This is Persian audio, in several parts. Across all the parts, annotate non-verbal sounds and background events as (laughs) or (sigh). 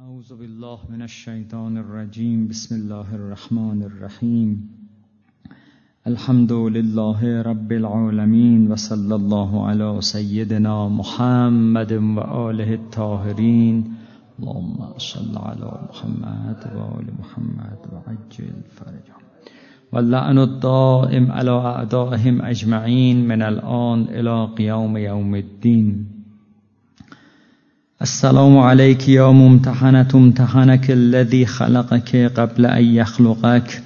أعوذ بالله من الشيطان الرجيم. بسم الله الرحمن الرحيم. الحمد لله رب العالمين وصلى الله على سيدنا محمد وآله الطاهرين. اللهم صل على محمد وآل محمد وعجل فرجهم واللعن الدائم على أعدائهم أجمعين من الآن إلى قيام يوم الدين. السلام عليك يا ممتحنة امتحنك الذي خلقك قبل أن يخلقك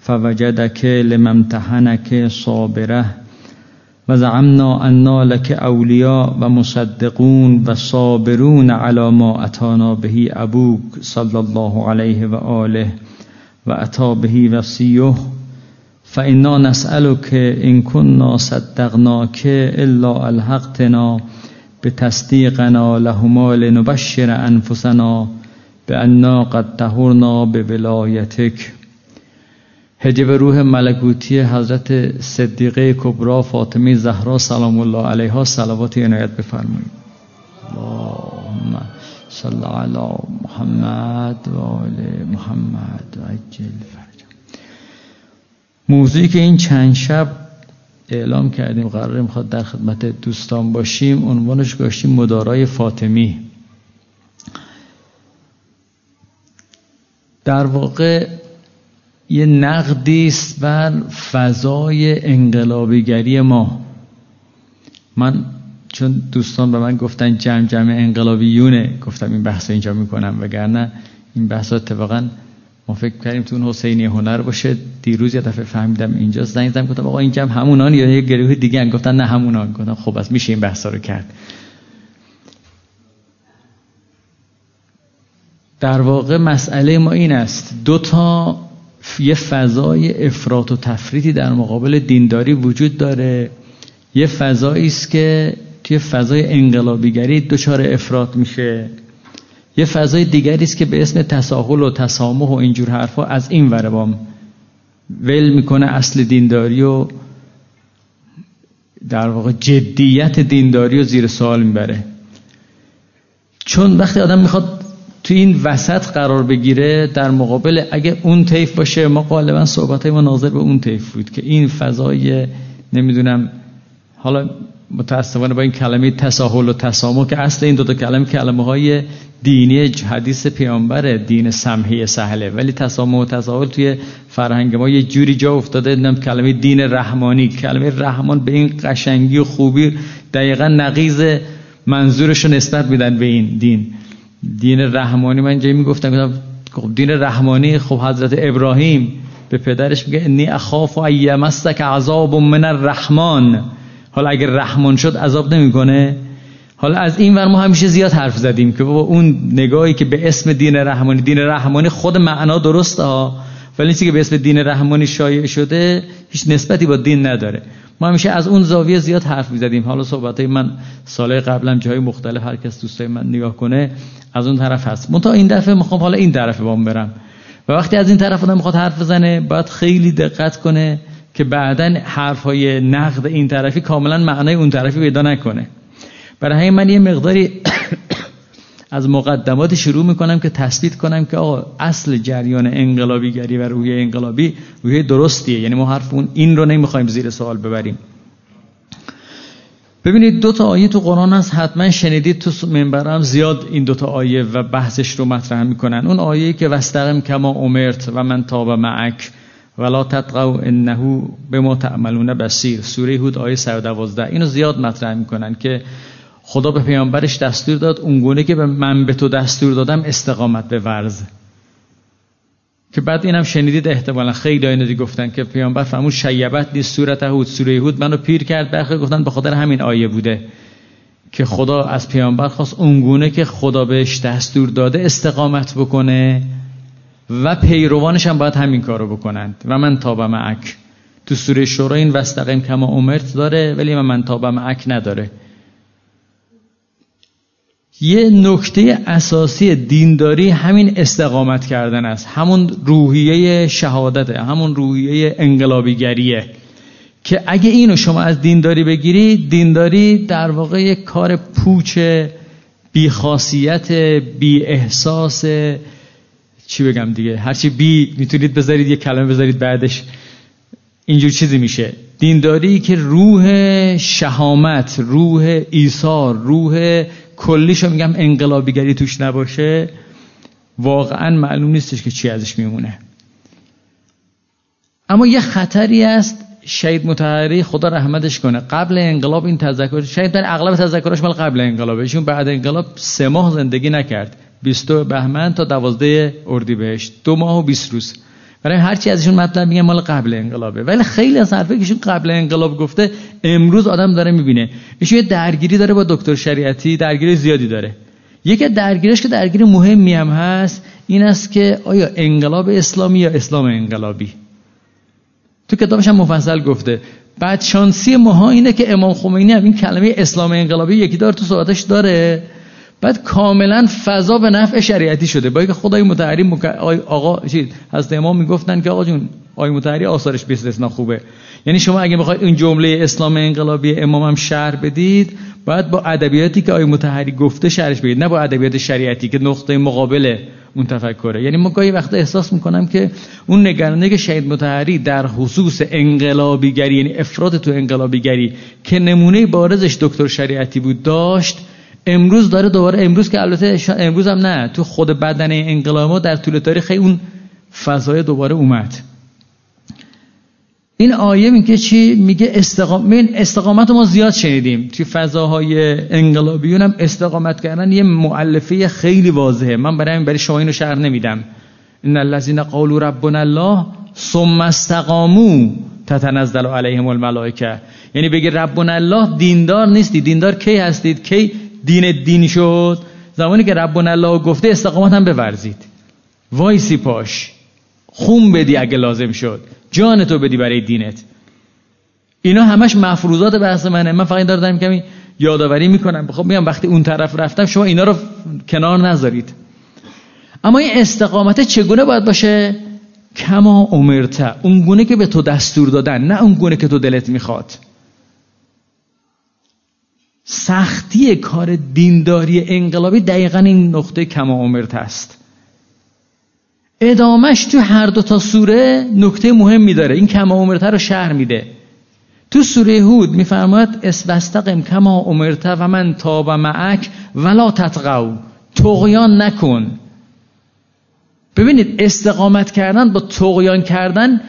فوجدك لما امتحنك صابرة وزعمنا أن لك أولياء ومصدقون وصابرون على ما أتانا به أبوك صلى الله عليه وآله وأتى به وصيه فإنا نسألك إن كنا صدقناك إلا ألحقتنا بتصديقنا لهما لنبشر أنفسنا بأننا قد طهرنا بولایتك هجب روح ملکوتی حضرت صدیقه کبرا فاطمه زهرا سلام الله علیها صلوات عنایت بفرمایید. اللهم صل علی محمد و آل محمد و عجل فرجم موضوعی که این چند شب اعلام کردیم قرار می‌خواد در خدمت دوستان باشیم. عنوانش گاشتیم مدارای فاطمی. در واقع یه نقدی است بر فضای انقلابیگری ما. من چون دوستان به من گفتن جمع جمع انقلابیونه گفتم این بحث اینجا می‌کنم وگرنه این بحث اتفاقا ما فکر کردیم تو اون حسینی هنر باشه. دیروز یه دفعه فهمیدم اینجا. زنگ زدم گفتم آقا این جمع همونان یا یه گروه دیگه هم؟ گفتن نه همونان. گفتم خب از میشه این بحثا رو کرد. در واقع مسئله ما این است. دو تا یه فضای افراط و تفریطی در مقابل دینداری وجود داره. یه فضایی است که توی فضای انقلابیگری دچار افراط میشه. یه فضای دیگری است که به اسم تساهل و تسامح و اینجور حرفا از این وربام ول می‌کنه اصل دینداری و در واقع جدیت دینداری رو زیر سوال می‌بره. چون وقتی آدم می‌خواد تو این وسط قرار بگیره در مقابل اگه اون طیف باشه ما غالبا صحبت ما ناظر به اون طیف بود که این فضای نمی‌دونم حالا متاسفانه با این کلمه تساهل و تسامح که اصل این دو تا کلمه کلمه های دینی حدیث پیامبره دین سمحی سهله. ولی تسامح و تساهل توی فرهنگ ما یه جوری جا افتاده نم کلمه دین رحمانی کلمه رحمان به این قشنگی و خوبی دقیقا نقیز منظورش رو نسبت میدن به این دین. دین رحمانی من جایی می‌گفتم خب دین رحمانی خب حضرت ابراهیم به پدرش میگه انی اخاف و ایمستک عذاب من الرحمن. حالا اگر رحمان شد عذاب نمی‌کنه. حالا از این ور ما همیشه زیاد حرف زدیم که بابا اون نگاهی که به اسم دین رحمانی دین رحمانی خود معنا درسته ها ولی چیزی که به اسم دین رحمانی شایع شده هیچ نسبتی با دین نداره. ما همیشه از اون زاویه زیاد حرف می‌زدیم. حالا صحبت من سال قبلم جای مختلف هر کس دوستای من نگاه کنه از اون طرف هست. منتها این دفعه می‌خوام حالا این طرف بام برم. و وقتی از این طرف آدم می‌خواد حرف بزنه باید خیلی دقت کنه که بعدا حرفهای نقد این طرفی کاملا معنای اون طرفی پیدا نکنه. برای همین من یه مقداری (coughs) از مقدمات شروع می‌کنم که تثبیت کنم که آقا اصل جریان انقلابیگری و روحیه انقلابی روحیه درستیه. یعنی ما حرف اون این رو نمی‌خوایم زیر سوال ببریم. ببینید دو تا آیه تو قرآن هست. حتما شنیدید تو منبرم زیاد این دو تا آیه و بحثش رو مطرح می‌کنن. اون آیه که وستقم کما امرت و من تاب معک ولا تطغوا انه بما تعملون بصیر. سوره هود آیه 112 اینو زیاد مطرح می‌کنن که خدا به پیامبرش دستور داد اونگونه که به من به تو دستور دادم استقامت به ورز. که بعد اینم شنیدید احتمالا خیلی آینه گفتن که پیامبر فرمود شیبت نیست صورت هود سوره هود منو پیر کرد. برخی گفتن به خاطر همین آیه بوده که خدا از پیامبر خواست اونگونه که خدا بهش دستور داده استقامت بکنه و پیروانش هم باید همین کارو بکنند. و من تاب معک. تو سوره شورا این وستقیم کما امرت داره ولی من تاب معک نداره. یه نکته اساسی دینداری همین استقامت کردن است. همون روحیه شهادته همون روحیه انقلابیگریه که اگه اینو شما از دینداری بگیری دینداری در واقع یک کار پوچ بی خاصیت بی احساس چی بگم دیگه هرچی بی می‌تونید بذارید یه کلمه بذارید بعدش اینجور چیزی میشه. دینداری که روح شهامت روح ایثار روح کلیشو میگم انقلابیگری توش نباشه واقعا معلوم نیستش که چی ازش میمونه. اما یه خطری است شهید متحری خدا رحمتش کنه. قبل انقلاب این تذکر شهید اغلب تذکرش مال قبل انقلابه. ایشون بعد انقلاب سه ماه زندگی نکرد. 20 بهمن تا 12 اردیبهشت. دو ماه و 20 روز. برای هر چی ازشون مطلب میگه مال قبل انقلابه. ولی خیلی از حرفایی که قبل انقلاب گفته امروز آدم داره می‌بینه. ایشون یه درگیری داره با دکتر شریعتی درگیری زیادی داره. یکی درگیرش که درگیری مهمی هم هست این است که آیا انقلاب اسلامی یا اسلام انقلابی؟ تو کتابش هم مفصل گفته. بعد شانسی ماها اینه که امام خمینی هم این کلمه اسلام انقلابی یکی دار تو صحبتش داره. بعد کاملا فضا به نفع شریعتی شده. با اینکه خدای متحری. آقا چی؟ حضرت امام می‌گفتن که آقا جون آقای متحری آثارش به خوبه. یعنی شما اگه بخواید این جمله اسلام انقلابی امام هم شهر بدید باید با ادبیاتی که آقای متحری گفته شهرش بدید. نه با ادبیات شریعتی که نقطه مقابل اون تفکره. یعنی ما گاهی وقتا احساس می‌کنم که اون نگرانی که شهید متحری در خصوص انقلابیگری یعنی افراد تو انقلابیگری که نمونه بارزش دکتر شریعتی بود داشت امروز داره دوباره امروز که البته امروز هم نه تو خود بدن انقلاب در طول تاریخ اون فضای دوباره اومد. این آیه میگه چی؟ میگه استقام... من استقامت ما زیاد شنیدیم. توی فضاهای انقلابیون هم استقامت کردن یه معلفه خیلی واضحه. من برای برای شما اینو شرح نمیدم. ان الذين قالوا ربنا الله ثم استقاموا تتنزل علیهم الملائکه. یعنی بگی ربنا الله دیندار نیستی. دیندار کی هستید؟ کی دین دین شد. زمانی که ربنا الله گفته استقامت هم بورزید. وایسی پاش. خون بدی اگه لازم شد. جان تو بدی برای دینت. اینا همش مفروضات بحث منه. من فقط دارم کمی یادآوری می‌کنم. خب میگم وقتی اون طرف رفتم شما اینا رو کنار نذارید. اما این استقامت چگونه باید باشه؟ کما امرته اون گونه که به تو دستور دادن نه اون گونه که تو دلت می‌خواد. سختی کار دینداری انقلابی دقیقا این نقطه کما امرته است. ادامش تو هر دو تا سوره نکته مهمی داره. این کما امرته رو شهر میده. تو سوره هود میفرماید اسبستقم کما امرته و من تاب معک ولا تطغوا. تغیان نکن. ببینید استقامت کردن با تغیان کردن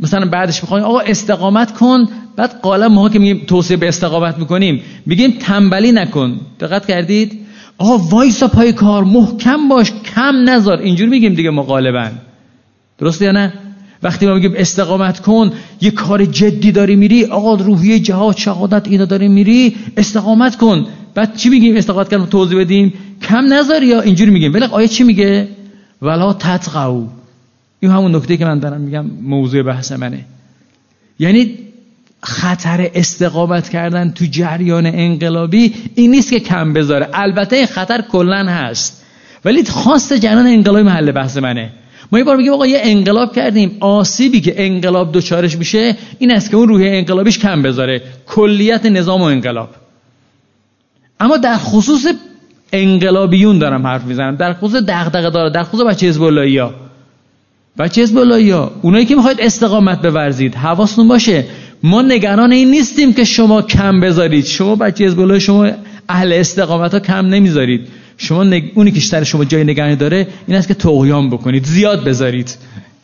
مثلا بعدش می‌خوایم آقا استقامت کن. بعد قالا ما که میگیم توصیه به استقامت می‌کنیم میگیم تنبلی نکن. دقت کردید؟ آقا وایسا پای کار محکم باش کم نذار. اینجوری میگیم دیگه مقالبا درسته یا نه؟ وقتی ما میگیم استقامت کن یه کار جدی داری میری آقا روحیه جهاد شهادت اینا داری میری استقامت کن. بعد چی میگیم استقامت کردن توضیح بدیم؟ کم نذار یا اینجوری میگیم. ولی آیه چی میگه؟ ولا تتقوا این همون نکته که من دارم میگم موضوع بحث منه. یعنی خطر استقامت کردن تو جریان انقلابی این نیست که کم بذاره. البته این خطر کلا هست. ولی خواست جریان انقلابی محل بحث منه. ما یه بار میگیم آقا یه انقلاب کردیم آسیبی که انقلاب دوچارش میشه این است که اون روح انقلابیش کم بذاره. کلیت نظام و انقلاب. اما در خصوص انقلابیون دارم حرف می‌زنم. در خصوص دغدغه داره در خصوص بچه حزب ها بچه حزب ها؟ اونایی که می‌خواید استقامت بورزید حواستون باشه ما نگران این نیستیم که شما کم بذارید. شما بچه حزب شما اهل استقامت ها کم نمی‌ذارید. شما نگ... اونی که سر شما جای نگرانی داره این است که تقیان بکنید. زیاد بذارید.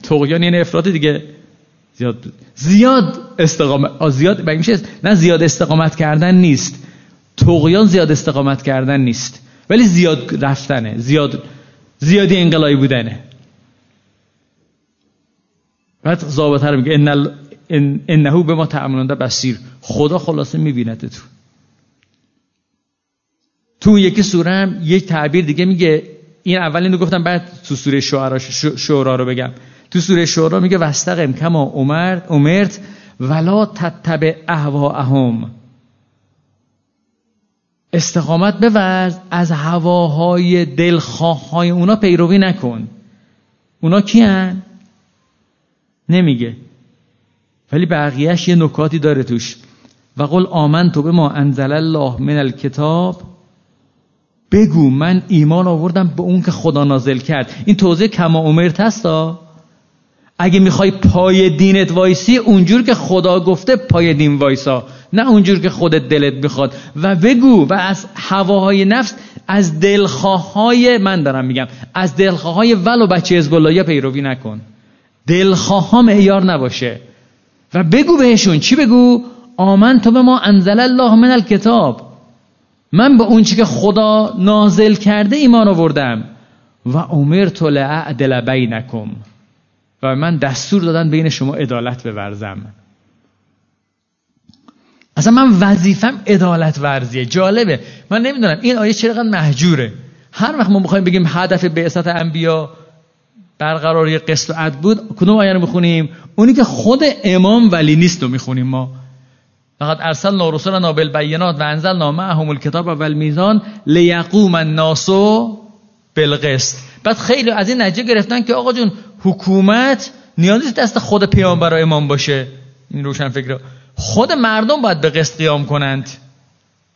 تقیان یعنی افراط دیگه. زیاد زیاد استقامت زیاد میشه؟ نه زیاد استقامت کردن نیست. تقیان زیاد استقامت کردن نیست. ولی زیاد رفتنه. زیاد زیادی انقلابی بودنه. بعد ضابطه رو میگه ان انهو به ما تعملونده بسیر خدا خلاصه می‌بیند تو. تو یکی سوره هم یک تعبیر دیگه میگه. این اول اینو گفتم بعد تو سوره شعرا شعرا رو بگم. تو سوره شعرا میگه وستقم کما امرت امرت ولا تتبع اهواهم استقامت بورز از هواهای دلخواه های اونا پیروی نکن. اونا کیان؟ نمیگه. ولی بقیهش یه نکاتی داره توش. و قل آمنت بما انزل الله من الکتاب. بگو من ایمان آوردم به اون که خدا نازل کرد. این توضیح کما امرت هستا اگه می‌خوای پای دینت وایسی اونجور که خدا گفته پای دین وایسا. نه اونجور که خودت دلت می‌خواد و بگو و از هواهای نفس از دلخواهای من دارم میگم از دلخواهای ولو بچه حزب پیروی نکن. دلخواه معیار نباشه. و بگو بهشون چی بگو؟ آمن تو به ما انزل الله من الکتاب. من به اون چی که خدا نازل کرده ایمان آوردم. و امرت لعدل بینکم. و من دستور دادن بین شما عدالت بورزم. اصلا من وظیفم عدالت ورزیه. جالبه. من نمی‌دونم این آیه چرا محجوره؟ هر وقت ما می‌خوایم بگیم هدف بعثت انبیا برقراری قسط و عد بود کدوم آیه رو می‌خونیم؟ اونی که خود امام ولی نیست رو می‌خونیم ما. فقط ارسل رسولنا نابل بینات و انزل معهم الکتاب و المیزان لیقوم الناس بالقسط. بعد خیلی از این نتیجه گرفتن که آقا جون حکومت نیاز نیست دست خود پیامبر و امام باشه. این روشن فکر خود مردم باید به قسط قیام کنند.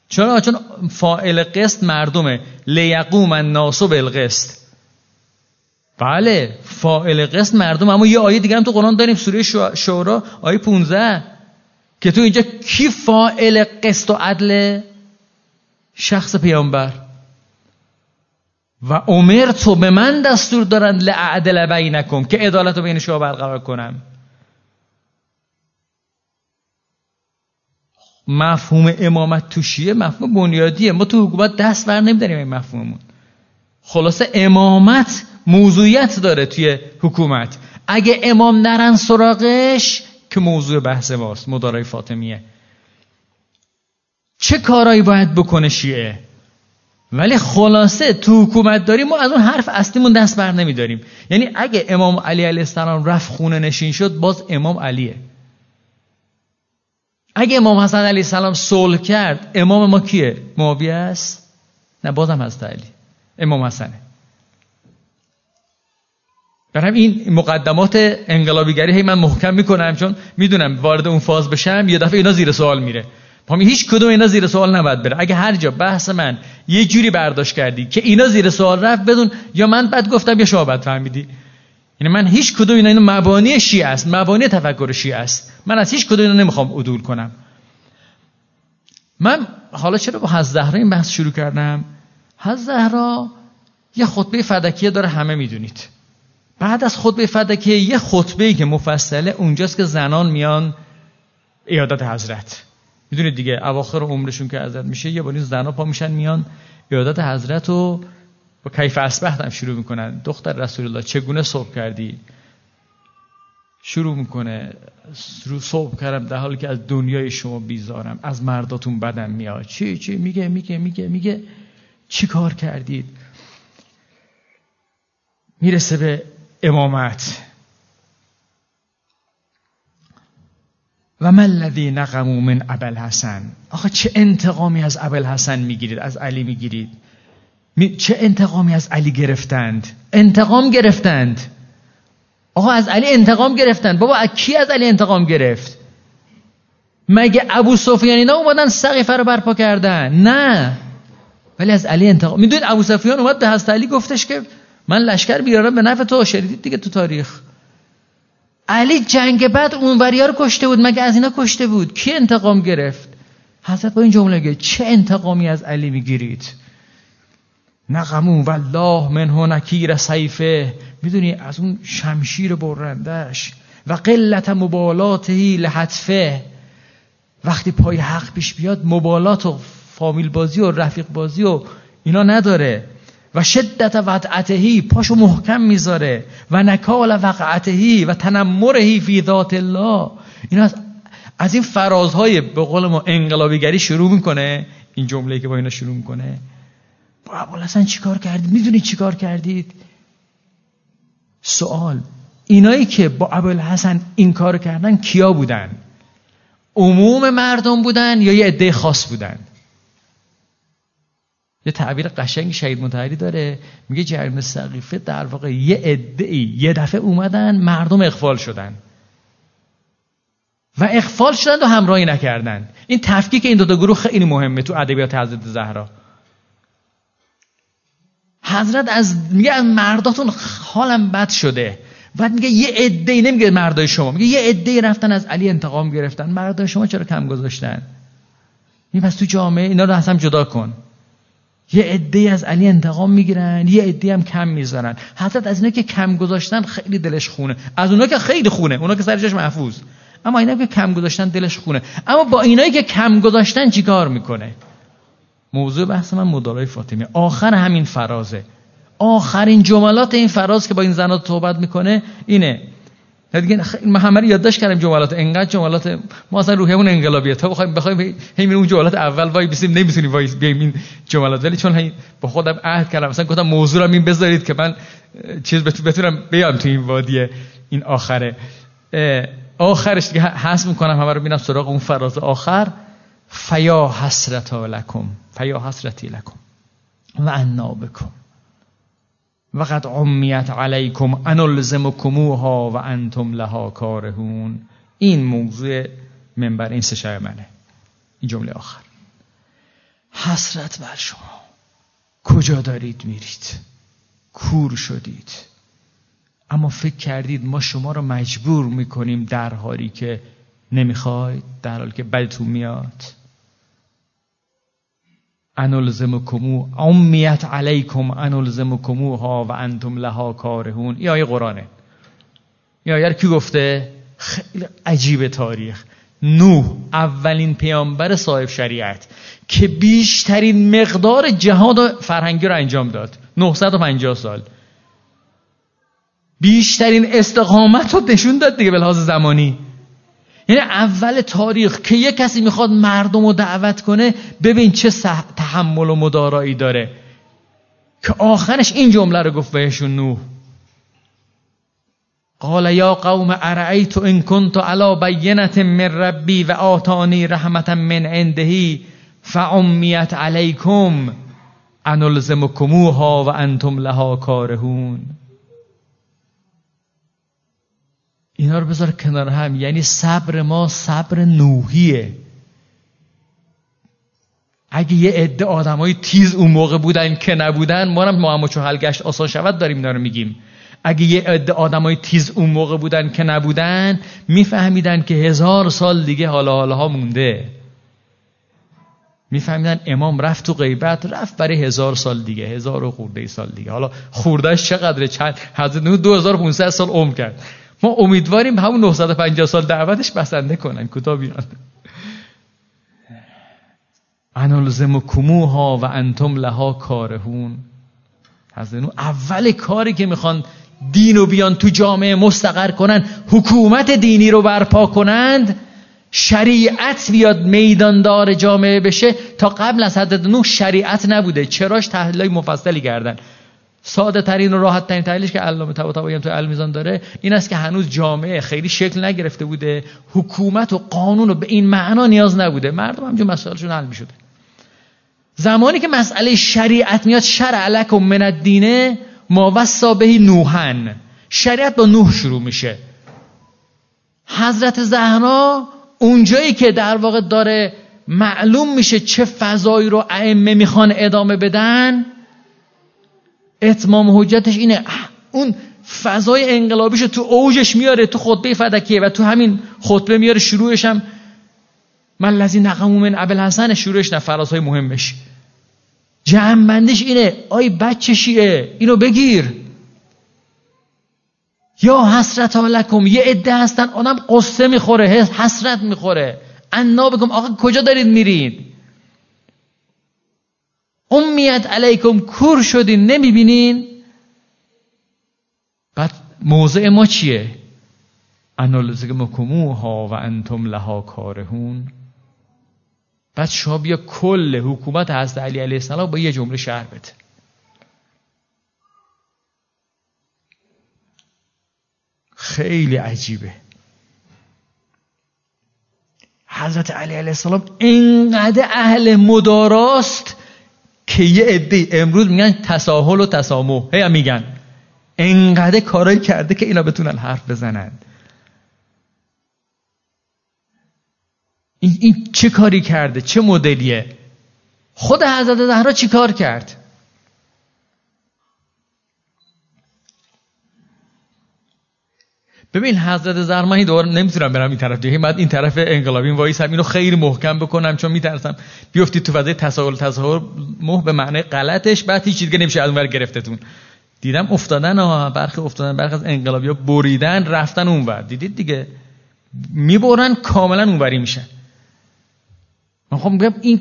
چرا؟ چون فاعل قسط مردمه. لیقوم الناس بالقسط. بله فاعل قسط مردم. اما یه آیه دیگه هم تو قرآن داریم سوره شورا آیه 15 که تو اینجا کی فاعل قسط و عدل؟ شخص پیامبر. و عمر تو به من دستور دارند لعدل بینکم که عدالت رو بین شما برقرار کنم. مفهوم امامت توشیه مفهوم بنیادیه. ما تو حکومت دست بر نمیداریم این مفهوممون. خلاصه امامت موضوعیت داره توی حکومت. اگه امام نرن سراغش که موضوع بحث ماست مدارای فاطمیه. چه کارایی باید بکنه شیعه؟ ولی خلاصه تو حکومت داریم ما از اون حرف اصلیمون دست بر نمیداریم. یعنی اگه امام علی علیه السلام رفت خونه نشین شد باز امام علیه. اگه امام حسن علیه السلام صلح کرد امام ما کیه؟ معاویه است؟ نه بازم هست علی امام حسنه. برای این مقدمات انقلابیگری هی من محکم می‌کنم چون می‌دونم وارد اون فاز بشم یه دفعه اینا زیر سوال میره. پامی هیچ کدوم اینا زیر سوال نباید بره. اگه هر جا بحث من یه جوری برداشت کردی که اینا زیر سوال رفت بدون یا من بد گفتم یا شما بد فهمیدی. یعنی من هیچ کدوم اینا اینو مبانی شیعه است. مبانی تفکر شیعه است. من از هیچ کدوم اینا نمی‌خوام عدول کنم. من حالا چرا با حضرت زهرا این بحث شروع کردم؟ حضرت زهرا یه خطبه فدکیه داره همه می‌دونید. بعد از خطبه فدکیه یه خطبه ای که مفصله اونجاست که زنان میان ایادت حضرت. می‌دونید دیگه اواخر عمرشون که حضرت میشه یه باری زنا پا میشن میان ایادت حضرت رو با کیف اسبحت هم شروع می‌کنن. دختر رسول الله چگونه صبح کردی؟ شروع می‌کنه رو صبح کردم در حالی که از دنیای شما بیزارم از مرداتون بدم میاد. چی چی؟ میگه میگه میگه میگه. چی کار کردید؟ می‌رسه به امامت. و من الذی نقمو من ابل حسن آخه چه انتقامی از ابل حسن می‌گیرید؟ از علی می‌گیرید؟ چه انتقامی از علی گرفتند؟ انتقام گرفتند. آقا از علی انتقام گرفتند. بابا از کی از علی انتقام گرفت؟ مگه ابو سفیان اینا اومدن سقیفه رو برپا کردن؟ نه. ولی از علی انتقام می‌دونید ابو سفیان اومد به حضرت علی گفتش که من لشکر بیارم به نفع تو شدید دیگه تو تاریخ. علی جنگ بعد اون رو کشته بود مگه از اینا کشته بود؟ کی انتقام گرفت؟ حضرت با این جمله گه چه انتقامی از علی می‌گیرید؟ نقمون والله منه نکیر سیفه. می‌دونی از اون شمشیر برندش و قلت مبالاتهی لحتفه وقتی پای حق پیش بیاد مبالات و فامیل بازی و رفیق بازی و اینا نداره. و شدت وضعتهی پاشو محکم می‌ذاره و نکال وقعتهی و تنمرهی فی ذات الله. این از, از این فرازهای به قول ما انقلابیگری شروع می‌کنه این جمله که با اینا شروع می‌کنه. با ابوالحسن چیکار کردید می‌دونید چیکار کردید؟ سوال. اینایی که با ابوالحسن این کار کردن کیا بودن؟ عموم مردم بودن یا یه عده خاص بودن؟ یه تعبیر قشنگ شهید متحری داره. میگه جرم سقیفه در واقع یه عده یه دفعه اومدن مردم اخفال شدن. و اخفال شدن و همراهی نکردن. این تفکیک این دو تا گروه خیلی مهمه تو ادبیات حضرت زهرا. حضرت از میگه از مرداتون حالم بد شده. بعد میگه یه عده نمیگه مردای شما میگه یه عده رفتن از علی انتقام گرفتن. مردای شما چرا کم گذاشتن؟ این پس تو جامعه اینا رو اصلا جدا کن. یه عده از علی انتقام می‌گیرن یه عده هم کم می‌ذارن. حضرت از اینا که کم گذاشتن خیلی دلش خونه. از اونا که خیلی خونه اونا که سرجاش محفوظ. اما اینا که کم گذاشتن دلش خونه. اما با اینایی که کم گذاشتن چیکار می‌کنه؟ موضوع بحث من مدارای فاطمه آخر همین فرازه. آخرین جملات این فراز که با این زنات صحبت می‌کنه اینه. دیگه من همه یادداشت کردم جملات. انقدر جملات ما اصلا روحمون انقلابیه. تا بخوایم بخوایم همین اون جملات اول وای بیسیم نمی‌تونیم وای بیایم این جملات. ولی چون با خودم عهد کردم مثلا گفتم موضوع رو این بذارید که من چیز بتونم بیام تو این وادی این آخره. آخرش دیگه حس می‌کنم همه رو بینم سراغ اون فراز آخر. فیا حسرت لکم. فیا حسرتی لکم. و انا بکم. وقد عمیت علیکم انلزمکموها و انتم لها کارهون. این موضوع منبر این سه منه. این جمله آخر. حسرت بر شما. کجا دارید میرید؟ کور شدید. اما فکر کردید ما شما رو مجبور می‌کنیم در حالی که نمی‌خواید در حالی که بدتون میاد. انلزمکمو امیت علیکم ها و انتم لها کارهون. این آیه قرآنه. این آیه کی گفته؟ خیلی عجیب تاریخ. نوح اولین پیامبر صاحب شریعت که بیشترین مقدار جهاد و فرهنگی رو انجام داد. 950 سال. بیشترین استقامت رو نشون داد دیگه به لحاظ زمانی. یعنی اول تاریخ که یه کسی می‌خواد مردم رو دعوت کنه ببین چه تحمل و مدارایی داره. که آخرش این جمله رو گفت بهشون نوح. قال یا قوم ارعیت ان کنت علی بینت من ربی و آتانی رحمتا من عندهی فعمیت علیکم انلزمکموها و انتم لها کارهون. اینا رو بذار کنار هم. یعنی صبر ما صبر نوحیه. اگه یه عده آدمای تیز اون موقع بودن که نبودن ما هم معما چون حل گشت آسان شود داریم اینا میگیم. اگه یه عده آدمای تیز اون موقع بودن که نبودن میفهمیدن که هزار سال دیگه حالا حالا ها مونده. میفهمیدن امام رفت تو غیبت رفت برای هزار سال دیگه هزار و خورده سال دیگه. حالا خوردهش چقدره؟ چند؟ حضرت نو 2500 سال عمر کرد. ما امیدواریم همون 950 سال دعوتش بسنده کنن. کوتاه بیان. انلزم کموها و انتم لها کارهون. حضرت اول کاری که می‌خوان دین و بیان تو جامعه مستقر کنن حکومت دینی رو برپا کنند شریعت بیاد میداندار جامعه بشه تا قبل از حضرت نوح شریعت نبوده. چراش تحلیل مفصلی کردن. ساده ترین و راحت ترین تحلیلش که علامه طباطبایی تو المیزان داره این است که هنوز جامعه خیلی شکل نگرفته بوده حکومت و قانون و به این معنا نیاز نبوده. مردم همجور مسائلشون حل می‌شده. زمانی که مسئله شریعت میاد شرع لکم من الدینه ما وصا بهی نوحن. شریعت با نوح شروع میشه. حضرت زهرا اونجایی که در واقع داره معلوم میشه چه فضایی رو ائمه می‌خوان ادامه بدن اتمام حجتش اینه اون فضای انقلابیش تو اوجش میاره تو خطبه فدکیه و تو همین خطبه میاره شروعش هم. من لذی نقمو من حسن شروعش نه فرازهای مهمش. جمع اینه آی بچه شیعه اینو بگیر. یا حسرت لکم یه عده هستن آدم قصه می‌خوره حسرت می‌خوره. انا بگم آقا کجا دارید میرید؟ امیت علیکم کور شدین نمی‌بینین؟ بعد موضع ما چیه؟ مکموها و انتم لها کارهون. بعد شما بیا کل حکومت حضرت علی علیه السلام با یه جمله شهر بده. خیلی عجیبه. حضرت علی علیه السلام اینقدر اهل مداراست که یه عده امروز میگن تساهل و تسامح. هی میگن. انقدر کارایی کرده که اینا بتونن حرف بزنند این, این چه کاری کرده؟ چه مدلیه؟ خود حضرت زهرا چی کار کرد؟ ببین حضرت زهرا من دوباره نمی‌تونم برم این طرف دیگه بعد این طرف انقلابی وایس هم اینو خیلی محکم بکنم چون میترسم بیفتید تو فضای تساهل تسامح به معنی غلطش. بعد هیچ دیگه نمیشه از اونور گرفتتون. دیدم افتادن ها برخی افتادن برخی از انقلابی ها بریدن رفتن اونور دیدید دیگه؟ می‌برن کاملا اونوری میشن. من خب بگم این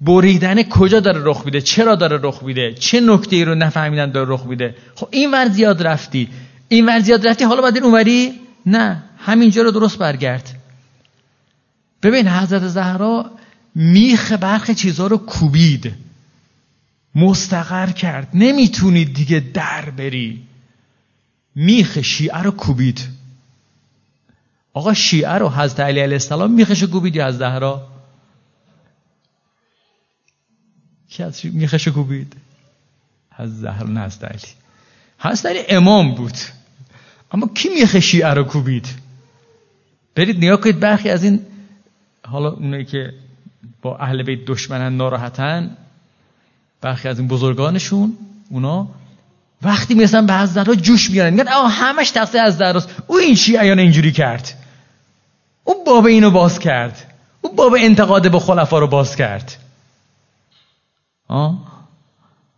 بریدن کجا داره رخ میده؟ چرا داره رخ میده؟ چه نکته ای رو نفهمیدن داره رخ میده؟ خب این ور زیاد رفتی. این ور زیاد رفتی حالا باید این اونوری؟ نه همینجا رو درست برگرد. ببین حضرت زهرا میخ برخ چیزها رو کوبید. مستقر کرد. نمی‌تونید دیگه در بری. میخ شیعه رو کوبید. آقا شیعه رو حضرت علی علیه السلام میخش کوبید از زهرا؟ کی از میخش کوبید؟ از زهرا نه از علی. حضرت علی امام بود. اما کی میخ شیعه رو کوبید؟ برید نیا کنید برخی از این حالا اونایی که با اهل بیت دشمنن ناراحتن برخی از این بزرگانشون اونا وقتی می‌رسن به از رو جوش میارن. میگن آه همش تقصیر از دراست. او این شیعیان اینجوری کرد. او باب اینو باز کرد. او باب انتقاد به خلفا رو باز کرد. آه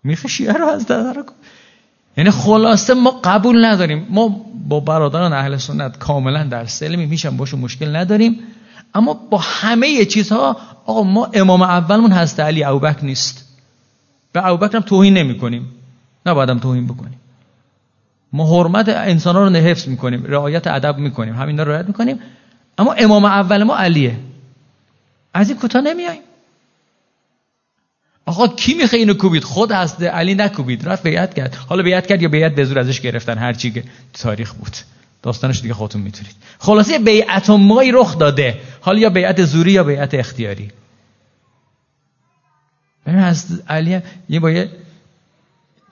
میخه شیعه رو از رو یعنی خلاصه ما قبول نداریم. ما با برادران اهل سنت کاملا در سلمی میشم باشون مشکل نداریم. اما با همه چیزها آقا ما امام اولمون هست علی ابوبکر نیست. به ابوبکر هم توهین نمی کنیم نباید هم توهین بکنیم. ما حرمت انسان ها رو حفظ می‌کنیم رعایت ادب می‌کنیم همین رو رعایت می‌کنیم. اما امام اول ما علیه. از این کوتاه نمیاییم آقا کی میخه اینو کوبید؟ خود هست علی نکوبید. رفت بیعت کرد. حالا بیعت کرد یا بیعت به زور ازش گرفتن؟ هر چی که تاریخ بود. داستانش دیگه خودتون می‌تونید. خلاصه بیعت مای رخ داده. حالا یا بیعت زوری یا بیعت اختیاری. ببین از علی یه با یه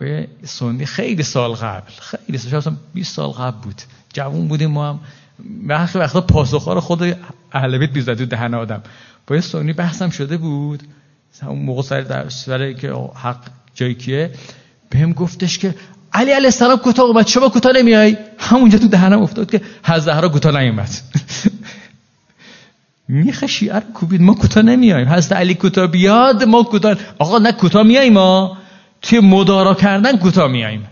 با سنی خیلی سال قبل خیلی سال 20 سال قبل بود. جوون بودیم ما هم. وقت وقتا پاسخوار خود اهل بیت بیزد تو دهن آدم. با یه سنی بحثم شده بود. اون موقع سر در که حق جای کیه بهم گفتش که علی علیه السلام کوتاه اومد شما کوتاه نمیای؟ همونجا تو دهنم افتاد که حضرت زهرا کوتاه نیومد. (laughs) میخه شیعه کوبید ما کوتاه نمیایم. حضرت علی کوتاه بیاد ما کوتاه آقا نه کوتاه میاییم ما توی مدارا کردن کوتاه میاییم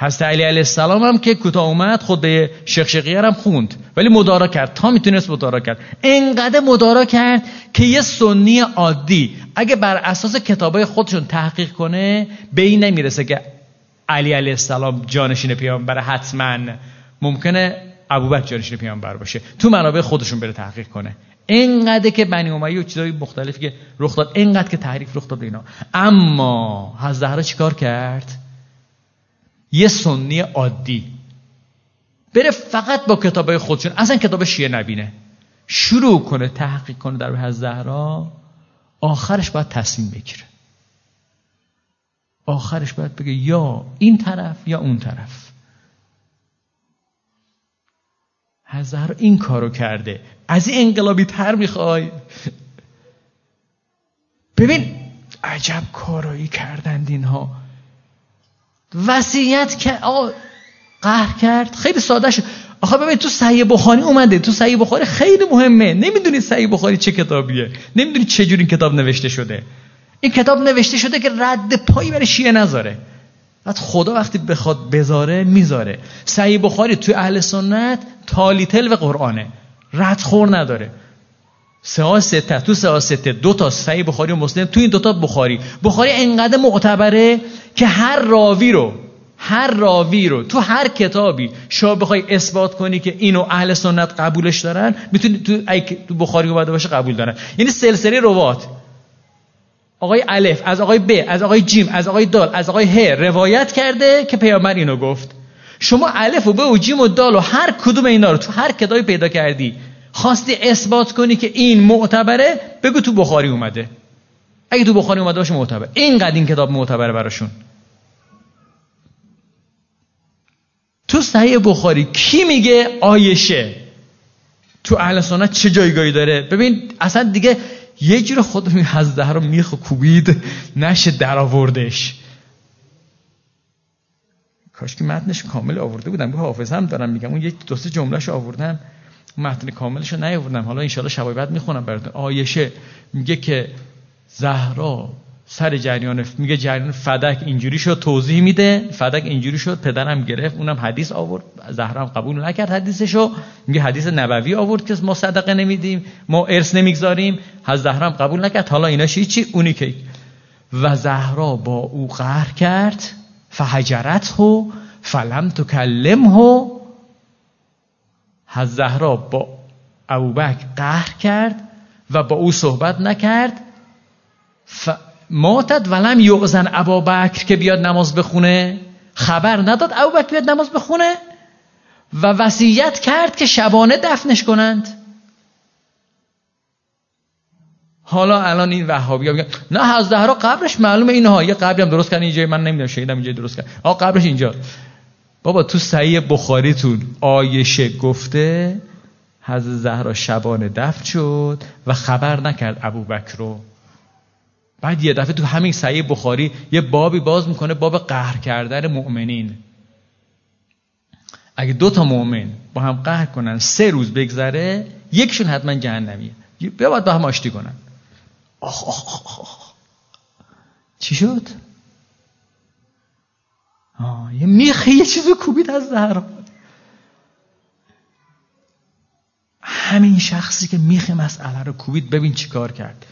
حضرت علی علیه السلام هم که کوتاه اومد خود به هم خوند. ولی مدارا کرد. تا می‌تونست مدارا کرد. انقدر مدارا کرد که یه سنی عادی اگه بر اساس کتابای خودشون تحقیق کنه به این نمی‌رسه که علی علیه السلام جانشین پیامبر حتما ممکنه ابوبکر جانشین پیامبر باشه. تو منابع خودشون بره تحقیق کنه. اینقدر که بنی امیه و چیزای مختلفی که رخ داد اینقدر که تعریف رخ داد اینا. اما حضرت زهرا چیکار کرد؟ یه سنی عادی. بره فقط با کتابای خودشون. اصلا کتاب شیعه نبینه. شروع کنه تحقیق کنه در حضرت زهرا آخرش باید تصمیم بگیره. آخرش باید بگه یا این طرف یا اون طرف. هزار این کارو کرده. از این انقلابی تر می‌خوای. ببین عجب کارایی کردند اینها. وصیت که قهر کرد. خیلی ساده شد آخه ببین تو صحیح بخاری اومده تو صحیح بخاری خیلی مهمه. نمی‌دونی صحیح بخاری چه کتابیه. نمی‌دونی چه جوری این کتاب نوشته شده. این کتاب نوشته شده که رد پایی برای شیعه نذاره. بعد خدا وقتی بخواد بذاره می‌ذاره. صحیح بخاری توی اهل سنت تالیتل و قرآنه. ردخور نداره. سه تو سه دو تا صحیح بخاری و مسلم. تو این دوتا بخاری. بخاری انقدر معتبره که هر راوی رو هر راوی رو تو هر کتابی شما بخوای اثبات کنی که اینو اهل سنت قبولش دارن می‌تونی تو, تو بخاری اومده باشه قبول دارن. یعنی سلسله روات. آقای الف از آقای ب از آقای جیم از آقای دال از آقای ه روایت کرده که پیامبر اینو گفت. شما الف و ب و جیم و دال و هر کدوم اینا رو تو هر کتابی پیدا کردی. خواستی اثبات کنی که این معتبره بگو تو بخاری اومده. اگه تو بخاری اومده باشه معتبر. اینقدر این کتاب معتبره براشون. تو صحیح بخاری کی میگه؟ آیشه. تو اهل سنت چه جایگاهی داره؟ ببین اصلا دیگه یه جور خود می حضرت رو میخ کوبید نشه در آوردش کاش که متنش کامل آورده بودم. به حافظ هم دارم میگم. اون یک دو سه جملهش آوردم. متن کاملش رو نیاوردم. حالا انشالله شبای بعد می‌خونم براتون. آیشه میگه که زهرا سر جریان میگه جریان فدک اینجوری شد توضیح میده. فدک اینجوری شد پدرم گرفت اونم حدیث آورد. زهرا قبول نکرد حدیثشو. میگه حدیث نبوی آورد که ما صدقه نمیدیم ما ارث نمی‌گذاریم. از زهرا قبول نکرد. حالا اینا چی؟ اونی که و زهرا با او قهر کرد. فحجرته فلم تکلمه از زهرا با ابوبکر قهر کرد و با او صحبت نکرد. ف... ماتد ولم یعزن ابابکر که بیاد نماز بخونه؟ خبر نداد ابوبکر بیاد نماز بخونه؟ و وصیت کرد که شبانه دفنش کنند. حالا الان این وهابی ها میگن نه از زهرا قبرش معلومه اینها. یه قبری هم درست کردن اینجا من نمی‌دونم شهیدم اینجا درست کرد. آقا قبرش اینجا. بابا تو صحیح بخاریتون آیشه گفته حضرت زهرا شبانه دفن شد و خبر نکرد ابوبکر رو. بعد یه دفعه تو همین صحیح بخاری یه بابی باز می‌کنه باب قهر کردن مؤمنین. اگه دو تا مؤمن با هم قهر کنن سه روز بگذره یکشون حتما جهنمیه. بیا باید با هم آشتی کنن. آخ آخ آخ. چی شد؟ آه یه میخه یه چیزو کوبید از زهرا. همین شخصی که میخه مسئله رو کوبید ببین چی کار کرد.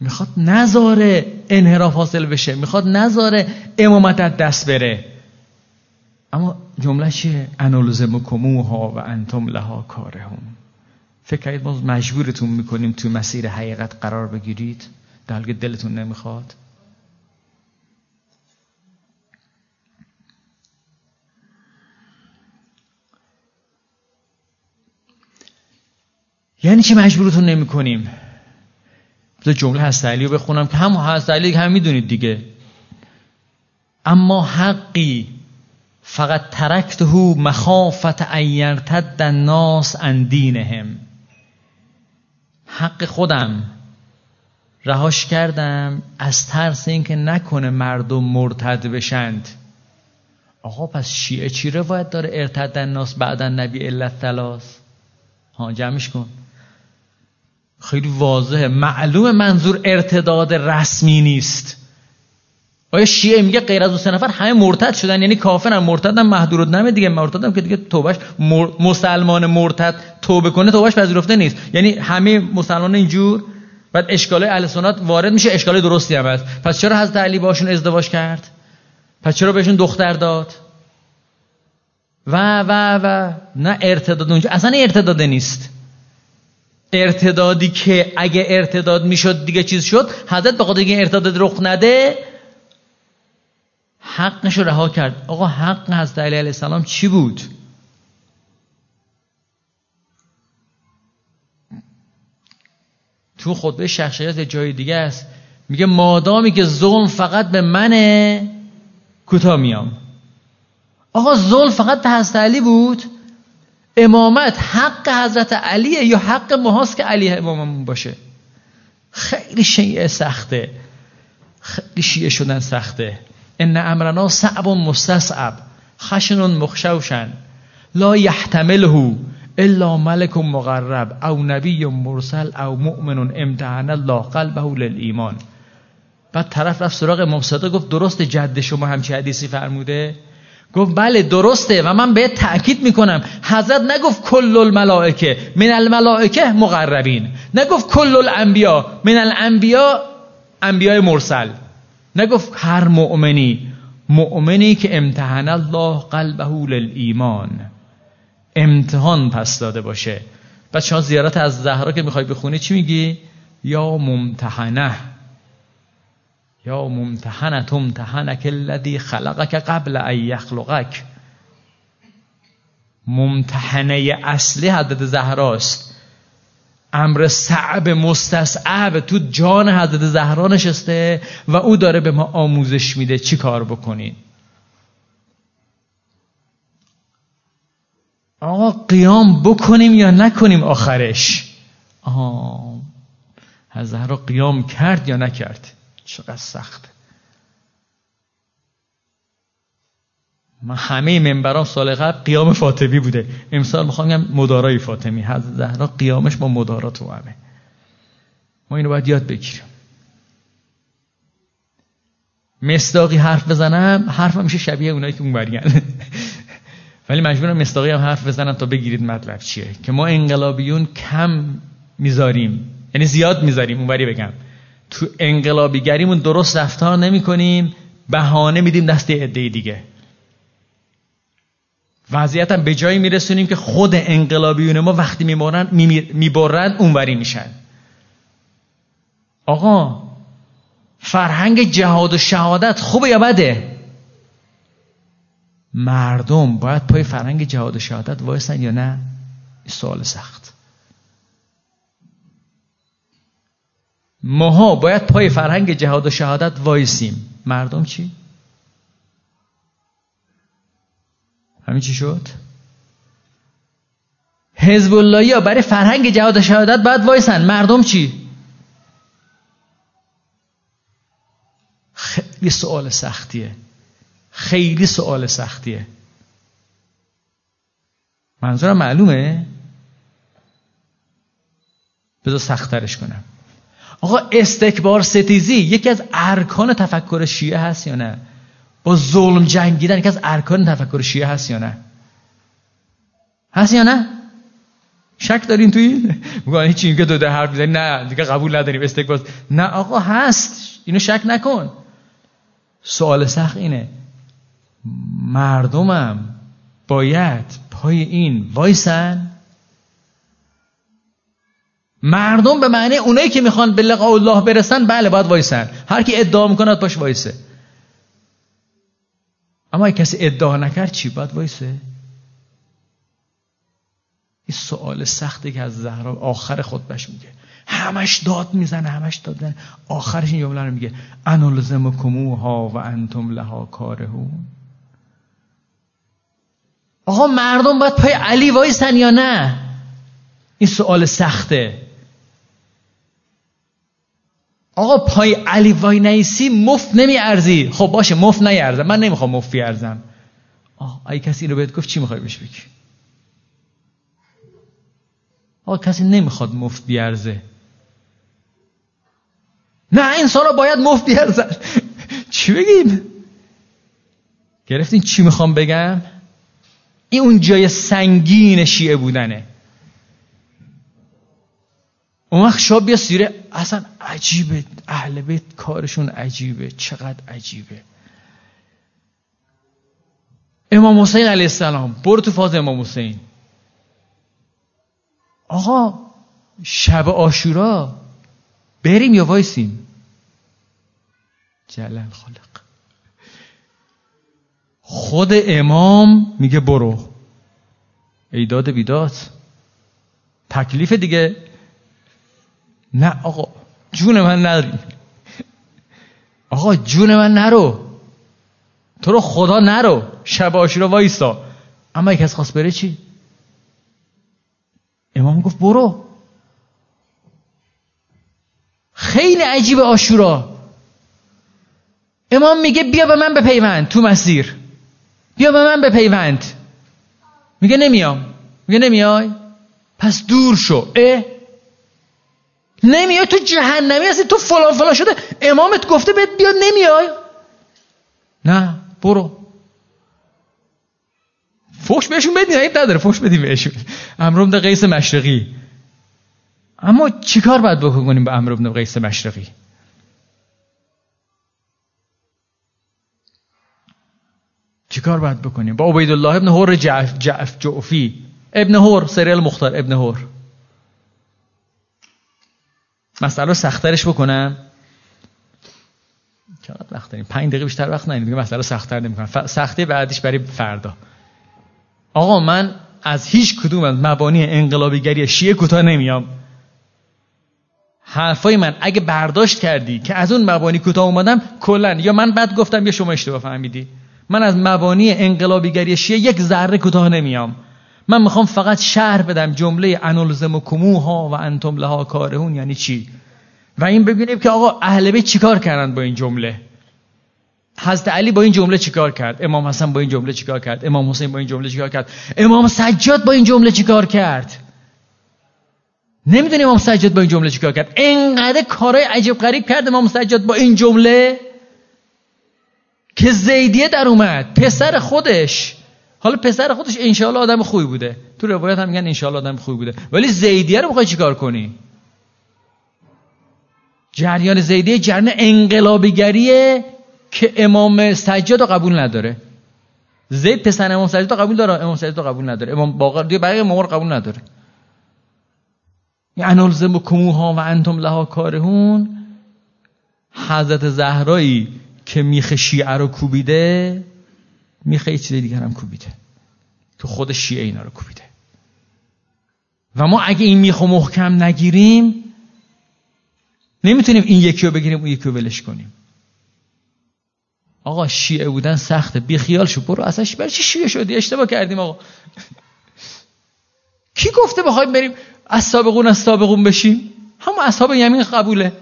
می‌خواد نذاره انحراف حاصل بشه می‌خواد نذاره امامت از دست بره. اما جمله چیه؟ انالزمکموها و انتم لها کارهم فکر کنید ما مجبورتون می‌کنیم توی مسیر حقیقت قرار بگیرید. در حالی دلتون نمی‌خواد. یعنی چی مجبورتون نمی کنیم جمله هست رو بخونم که هم هست هم می‌دونید دیگه. اما حقی فقط ترکته مخافت ان یرتد الناس عن دینهم. حق خودم رهاش کردم از ترس اینکه نکنه مردم مرتد بشند. آقا پس شیعه چی روایت داره؟ ارتد الناس بعد نبی علت ثلاث ها جمعش کن. خیلی واضحه. معلوم منظور ارتداد رسمی نیست. آیا شیعه میگه غیر از اون سه نفر همه مرتد شدن؟ یعنی کافرن مرتدن محدود نمه دیگه. مرتدم که دیگه توبش مسلمان مرتد توبه کنه توبش پذیرفته نیست. یعنی همه مسلمان اینجور. بعد اشکال اهل سنت وارد میشه. اشکال درستی هم هست. پس چرا حضرت علی باشون ازدواج کرد؟ پس چرا بهشون دختر داد؟ و و و. نه ارتداد اونجا. اصلا ارتداده نیست. ارتدادی که اگه ارتداد می‌شد دیگه چیز شد؟ حضرت به خاطر ارتداد رخ نده حقش رو رها کرد. آقا حق حضرت علی علیه السلام چی بود؟ تو خطبه شخصیت جای دیگه است. میگه مادامی که ظلم فقط به منه کوتاه میام. آقا ظلم فقط به حضرت علی بود؟ امامت حق حضرت علیه یا حق ماهاست که علی اماممون باشه؟ خیلی شیعه سخته. خیلی شیعه شدن سخته. ان امرنا صعب مستصعب. خشن مخشوشن. لا یحتمله الا ملک مقرب او نبی مرسل او مؤمن امتحن الله قلبه للایمان. بعد طرف رفت سراغ امام گفت درست جد شما همچی حدیثی فرموده؟ گفت بله درسته و من به تأکید می‌کنم. حضرت نگفت کل الملائکه من الملائکه مقربین. نگفت کل الانبیا من الانبیا انبیای مرسل. نگفت هر مؤمنی مؤمنی که امتحان الله قلبه للایمان. امتحان پس داده باشه. بعد شما زیارت از زهرا که می‌خوای بخونی چی میگی؟ یا ممتحنه. یا ممتحنت امتحنک الذی خلقک قبل ان یخلقک. ممتحنه اصلی حضرت زهراست امر صعب مستصعب تو جان حضرت زهرا نشسته و او داره به ما آموزش میده چی کار بکنین. آقا قیام بکنیم یا نکنیم آخرش؟ آها حضرت زهرا قیام کرد یا نکرد؟ چقدر سخت من همه منبرام سال قبل قیام فاطمی بوده. امسال می‌خوام مدارای فاطمی. حضرت زهرا قیامش با مدارا تو همه. ما اینو باید یاد بگیریم. مصداقی حرف بزنم حرفم میشه شبیه اونایی که اونورین (laughs) ولی مجبورم مصداقی هم حرف بزنم تا بگیرید مطلب چیه. که ما انقلابیون کم می‌ذاریم. یعنی زیاد می‌ذاریم اونوری بگم. تو انقلابیگریمون درست رفتار نمی کنیم بهانه میدیم دست عده دیگه. وضعیت هم به جایی میرسونیم که خود انقلابیون ما وقتی می‌برن می‌برن اونوری میشن. آقا فرهنگ جهاد و شهادت خوبه یا بده؟ مردم باید پای فرهنگ جهاد و شهادت وایسن یا نه؟ سوال سخت. ماها باید پای فرهنگ جهاد و شهادت وایسیم مردم چی؟ همین چی شد؟ حزب الله برای فرهنگ جهاد و شهادت باید وایسن مردم چی؟ خیلی سوال سختیه خیلی سوال سختیه منظورم معلومه بذار سختترش کنم آقا استکبار ستیزی یکی از ارکان تفکر شیعه هست یا نه؟ با ظلم جنگیدن یکی از ارکان تفکر شیعه هست یا نه؟ هست یا نه؟ شک دارین توی؟ (laughs) میگن هیچی که دو ده حرف می‌زنی. نه دیگه قبول نداریم. استکبار نه آقا هست. اینو شک نکن. سوال سخت اینه. مردمم باید پای این وایسن؟ مردم به معنی اونایی که می‌خوان به لقاء الله برسن بله باید وایسن. هر کی ادعا می‌کنه باش وایسه. اما اگه کسی ادعا نکرد چی باید وایسه؟ این سوال سختی که از زهرا آخر خطبش میگه. همش داد می‌زنه همش داد می‌زنه. آخرش این جمله رو میگه. کموها و انتم لها کارهون. آقا مردم باید پای علی وایسن یا نه؟ این سوال سخته. آقا پای علی وای نیسی مفت نمی ارزی خب باشه مفت نیارزم. من نمی‌خوام مفت بیارزم آه ای کسی اینو بهت گفت چی می‌خوای بهش بگی؟ آقا کسی نمی‌خواد مفت بیارزه. نه این سالا باید مفت بیارزن. (laughs) چی بگیم؟ گرفتین چی می‌خوام بگم؟ این اون جای سنگین شیعه بودنه. اون وقت شاب بیا سیره اصلا عجیبه اهل بیت کارشون عجیبه چقدر عجیبه. امام حسین علیه السلام برو تو فاز امام حسین. آقا شب آشورا بریم یا وایسیم؟ جلال خالق خود امام میگه برو. ایداد بیداد. تکلیف دیگه نه آقا جون من نری. آقا جون من نرو. تو رو خدا نرو. شب رو وایسا اما یک از خواست بره چی؟ امام گفت برو. خیلی عجیب آشورا. امام میگه بیا به من بپیوند تو مسیر. بیا به من بپیوند. میگه نمیام. میگه نمیای؟ پس دور شو. اه؟ نمیای تو جهنمی هستی تو فلان فلان شده. امامت گفته بهت بیا نمیای. نه برو. فوش بهشون بدین عیب نداره فوش بدیم بهشون. امر ابن قیس مشرقی. اما چیکار باید بکنیم به امر ابن قیس مشرقی؟ چیکار باید بکنیم؟ با عبیدالله ابن هور جعف جعف جعفی. ابن هور سریال مختار ابن هور مسئله رو سخترش بکنم؟ چقدر وقت داریم؟ پنج دقیقه بیشتر وقت نداریم. دیگه مسئله سختتر نمی‌کنم. سختی بعدش برای فردا. آقا من از هیچ کدوم از مبانی انقلابیگری شیعه کوتاه نمیام. حرفای من اگه برداشت کردی که از اون مبانی کوتاه اومدم کلا. یا من بد گفتم یا شما اشتباه فهمیدی. من از مبانی انقلابیگری شیعه یک ذره کوتاه نمیام. من می‌خوام فقط شهر بدم جمله انلزم و کموها و انتم لها کارهون یعنی چی؟ و این ببینیم که آقا اهل بیت چیکار کردن با این جمله؟ حضرت علی با این جمله چیکار کرد؟ امام حسن با این جمله چیکار کرد؟ امام حسین با این جمله چیکار کرد؟ امام سجاد با این جمله چیکار کرد؟ نمی‌دونی امام سجاد با این جمله چیکار کرد؟ انقدر کارهای عجیب غریب کرد امام سجاد با این جمله؟ که زیدیه در اومد پسر خودش. حالا پسر خودش انشاءالله آدم خوبی بوده. تو روایت هم میگن انشاءالله آدم خوبی بوده. ولی زیدیه رو می‌خوای چیکار کنی؟ جریان زیدیه جریان انقلابیگریه که امام سجاد رو قبول نداره. زید پسر امام سجاد رو قبول داره امام سجاد رو قبول نداره. امام باقر دیگه بقیه امام قبول نداره. انلزم کموها و انتم لها کارهون. حضرت زهرایی که میخ شیعه رو کوبیده میخ یه چیز دیگر هم کوبیده. تو خود شیعه اینا رو کوبیده. و ما اگه این میخ محکم نگیریم نمی‌تونیم این یکی رو بگیریم اون یکی رو ولش کنیم. آقا شیعه بودن سخته. بی خیال شو برو اصلا برای چی شیعه شدی؟ اشتباه کردیم آقا. کی گفته بخوایم بریم از سابقون از سابقون بشیم؟ همون اصحاب یمین قبوله.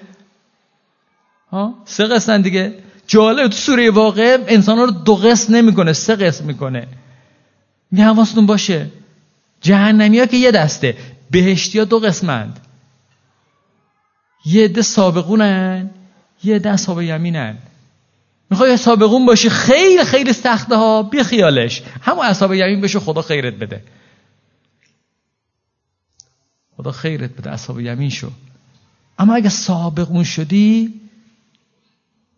ها؟ سه قسمن دیگه. جالب تو سوره واقع انسان رو دو قسم نمی‌کنه سه قسم می‌کنه. می حواستون باشه جهنمی ها که یه دسته بهشتی ها دو قسمند. یه عده سابقونن یه عده اصحاب یمینن. می‌خوای سابقون باشی خیلی خیلی سخته ها بی خیالش. همون اصحاب یمین بشه خدا خیرت بده. خدا خیرت بده اصحاب یمین شو. اما اگه سابقون شدی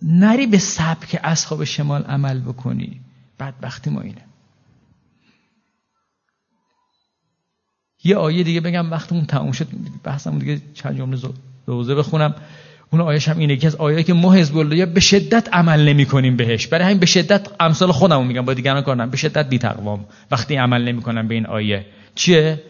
نری به سبک اصحاب شمال عمل بکنی. بدبختی ما اینه. یه آیه دیگه بگم وقتمون تموم شد بحثمون دیگه چند جمله روزه بخونم. اون آیش هم اینه که از آیه که ما حزب الله به شدت عمل نمی کنیم بهش. برای همین به شدت امثال خودمون میگم با دیگران کار به شدت بی تقوام وقتی عمل نمی کنم به این آیه. چیه؟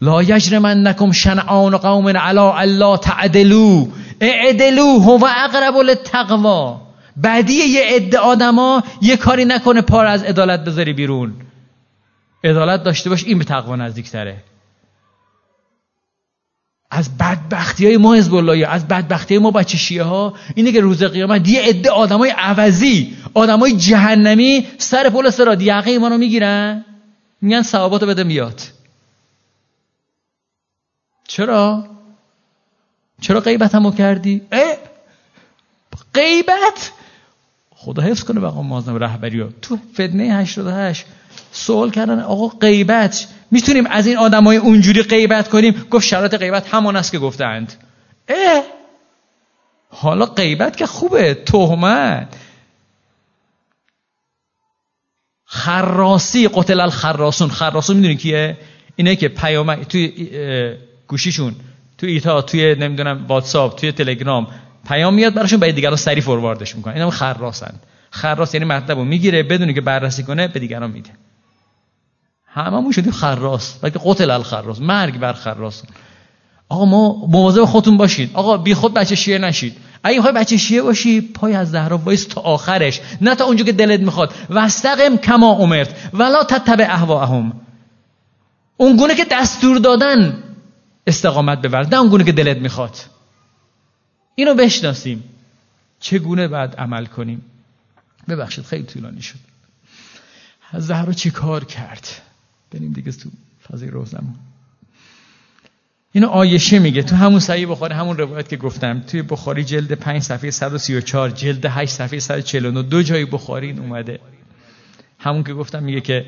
لا یجرمنکم شنعان قوم علا الله تعدلو اعدلو هو اقرب للتقوا بعدی یه عده آدما یه کاری نکنه پار از عدالت بذاری بیرون. عدالت داشته باش این به تقوا نزدیکتره. از بدبختی های ما حزب از بدبختی ما بچه شیعه ها اینه که روز قیامت یه عده آدمای عوضی آدمای جهنمی سر پل سراد یقه ما رو می‌گیرن. میگن ثواباتو بده میاد. چرا؟ چرا غیبت همو کردی؟ اه؟ غیبت! خدا حفظ کنه بقا مازنم رهبری ها تو فتنه 88 سوال کردن آقا غیبت. می‌تونیم از این آدمای اونجوری غیبت کنیم؟ گفت شرایط غیبت همان است که گفتند. اه! حالا غیبت که خوبه تهمت. خراسی قتل الخراسون. خراسون می‌دونی کیه؟ اینه که پیام توی گوشیشون توی ایتا توی نمی‌دونم واتساپ توی تلگرام پیام میاد براشون به دیگران سری forward ش می‌کنن. اینا خراصن خراص یعنی مطلبو می‌گیره بدونی که بررسی کنه به دیگران میده. هممون شدیم خراص. بلکه قتل الخراص مرگ بر خراص. آقا ما مواظب خودتون باشید. آقا بی خود بچه شیعه نشید. اگه می‌خوای بچه شیعه باشی پای حضرت زهرا وایس تا آخرش. نه تا اونجا که دلت می‌خواد. واستقم کما امرت. ولا تتبع اهواءهم. اون گونه که دستور دادن استقامت ببر. نه اون گونه که دلت می‌خواد. اینو بشناسیم. چگونه بعد عمل کنیم؟ ببخشید خیلی طولانی شد. زهرا چی کار کرد؟ بریم دیگه تو فضای روزمون اینو آیشه میگه. تو همون صحیح بخاری همون روایت که گفتم. توی بخاری جلد 5 صفحه 134 جلد 8 صفحه 149 دو جای بخاری این اومده. همون که گفتم میگه که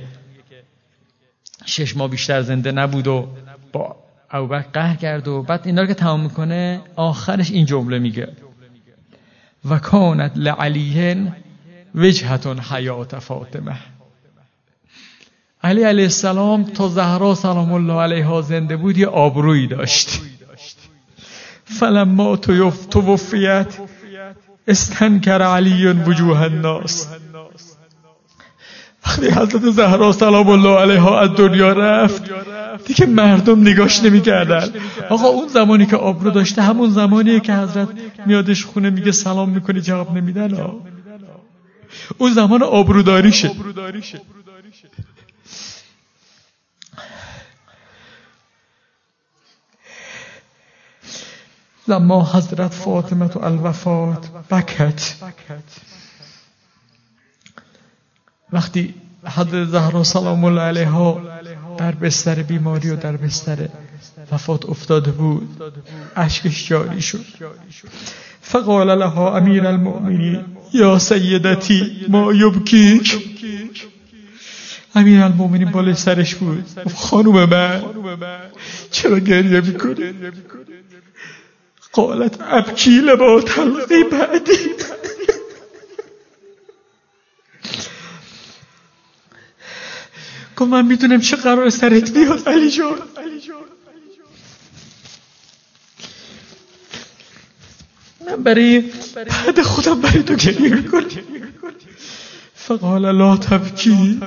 شش ماه بیشتر زنده نبود و با ابوبکر قهر کرد و بعد اینا رو که تمام می‌کنه آخرش این جمله میگه. و کانت لعلیهن وجهتون حیات فاطمه. علی علیه السلام تا زهرا سلام الله علیها زنده بود یه آبرویی داشت. فلما توفیت استنکر علی وجوه الناس. وقتی حضرت زهرا سلام الله علیها از دنیا رفت دیگه مردم نگاش نمی‌کردن. آقا اون زمانی که آبرو داشته همون زمانیه که حضرت میادش خونه میگه سلام می‌کنی جواب نمیدن؟ اون زمان آبروداریشه لما حضرت فاطمه الوفات بکت. وقتی حضرت زهرا سلام الله علیها در بستر بیماری و در بستر وفات افتاده بود اشکش جاری شد. فقال لها امیر المؤمنین یا سیدتی ما یبکیک. امیر المؤمنین بالای سرش بود. خانوم من چرا گریه می‌کنی؟ قالت ابکی لبا تلقی بعدی. گفت من می‌دونم چه قرار سرت بیاد علی جان من برای بعد خودم برای تو گریه می‌کنم. فقال لا تبکی.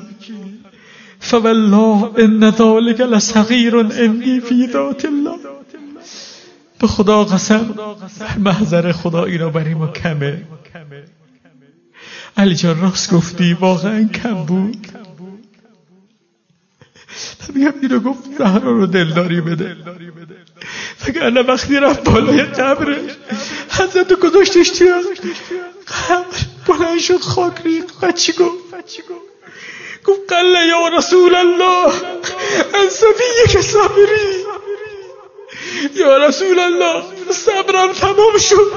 فوالله ان ذلك لصغير عندي في ذات الله. به خدا قسم محضر خدا اینا برای ما کمه. علی جان راست گفتی واقعا کم بود. میگم اینو گفت زهرا رو دلداری بده. وگرنه وقتی رفت بالای قبرش حضرت رو گذاشتش توی قبر. بلند شد خاک ریخ و چی گفت؟ گفت قله یا رسول الله ان که صبری یا رسول الله صبرم تمام شد.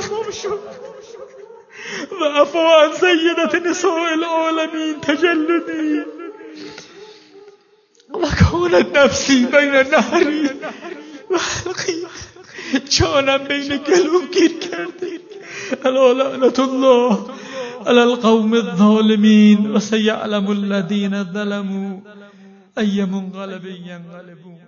و افا عن سیدت نساء العالمین تجلدی. و کانت نفسی بین نهری. و حلقی جانم بین گلوم گیر کرده. الا لعنت الله على القوم الظالمين وسيعلم الذين ظلموا. أي منقلب ينقلبون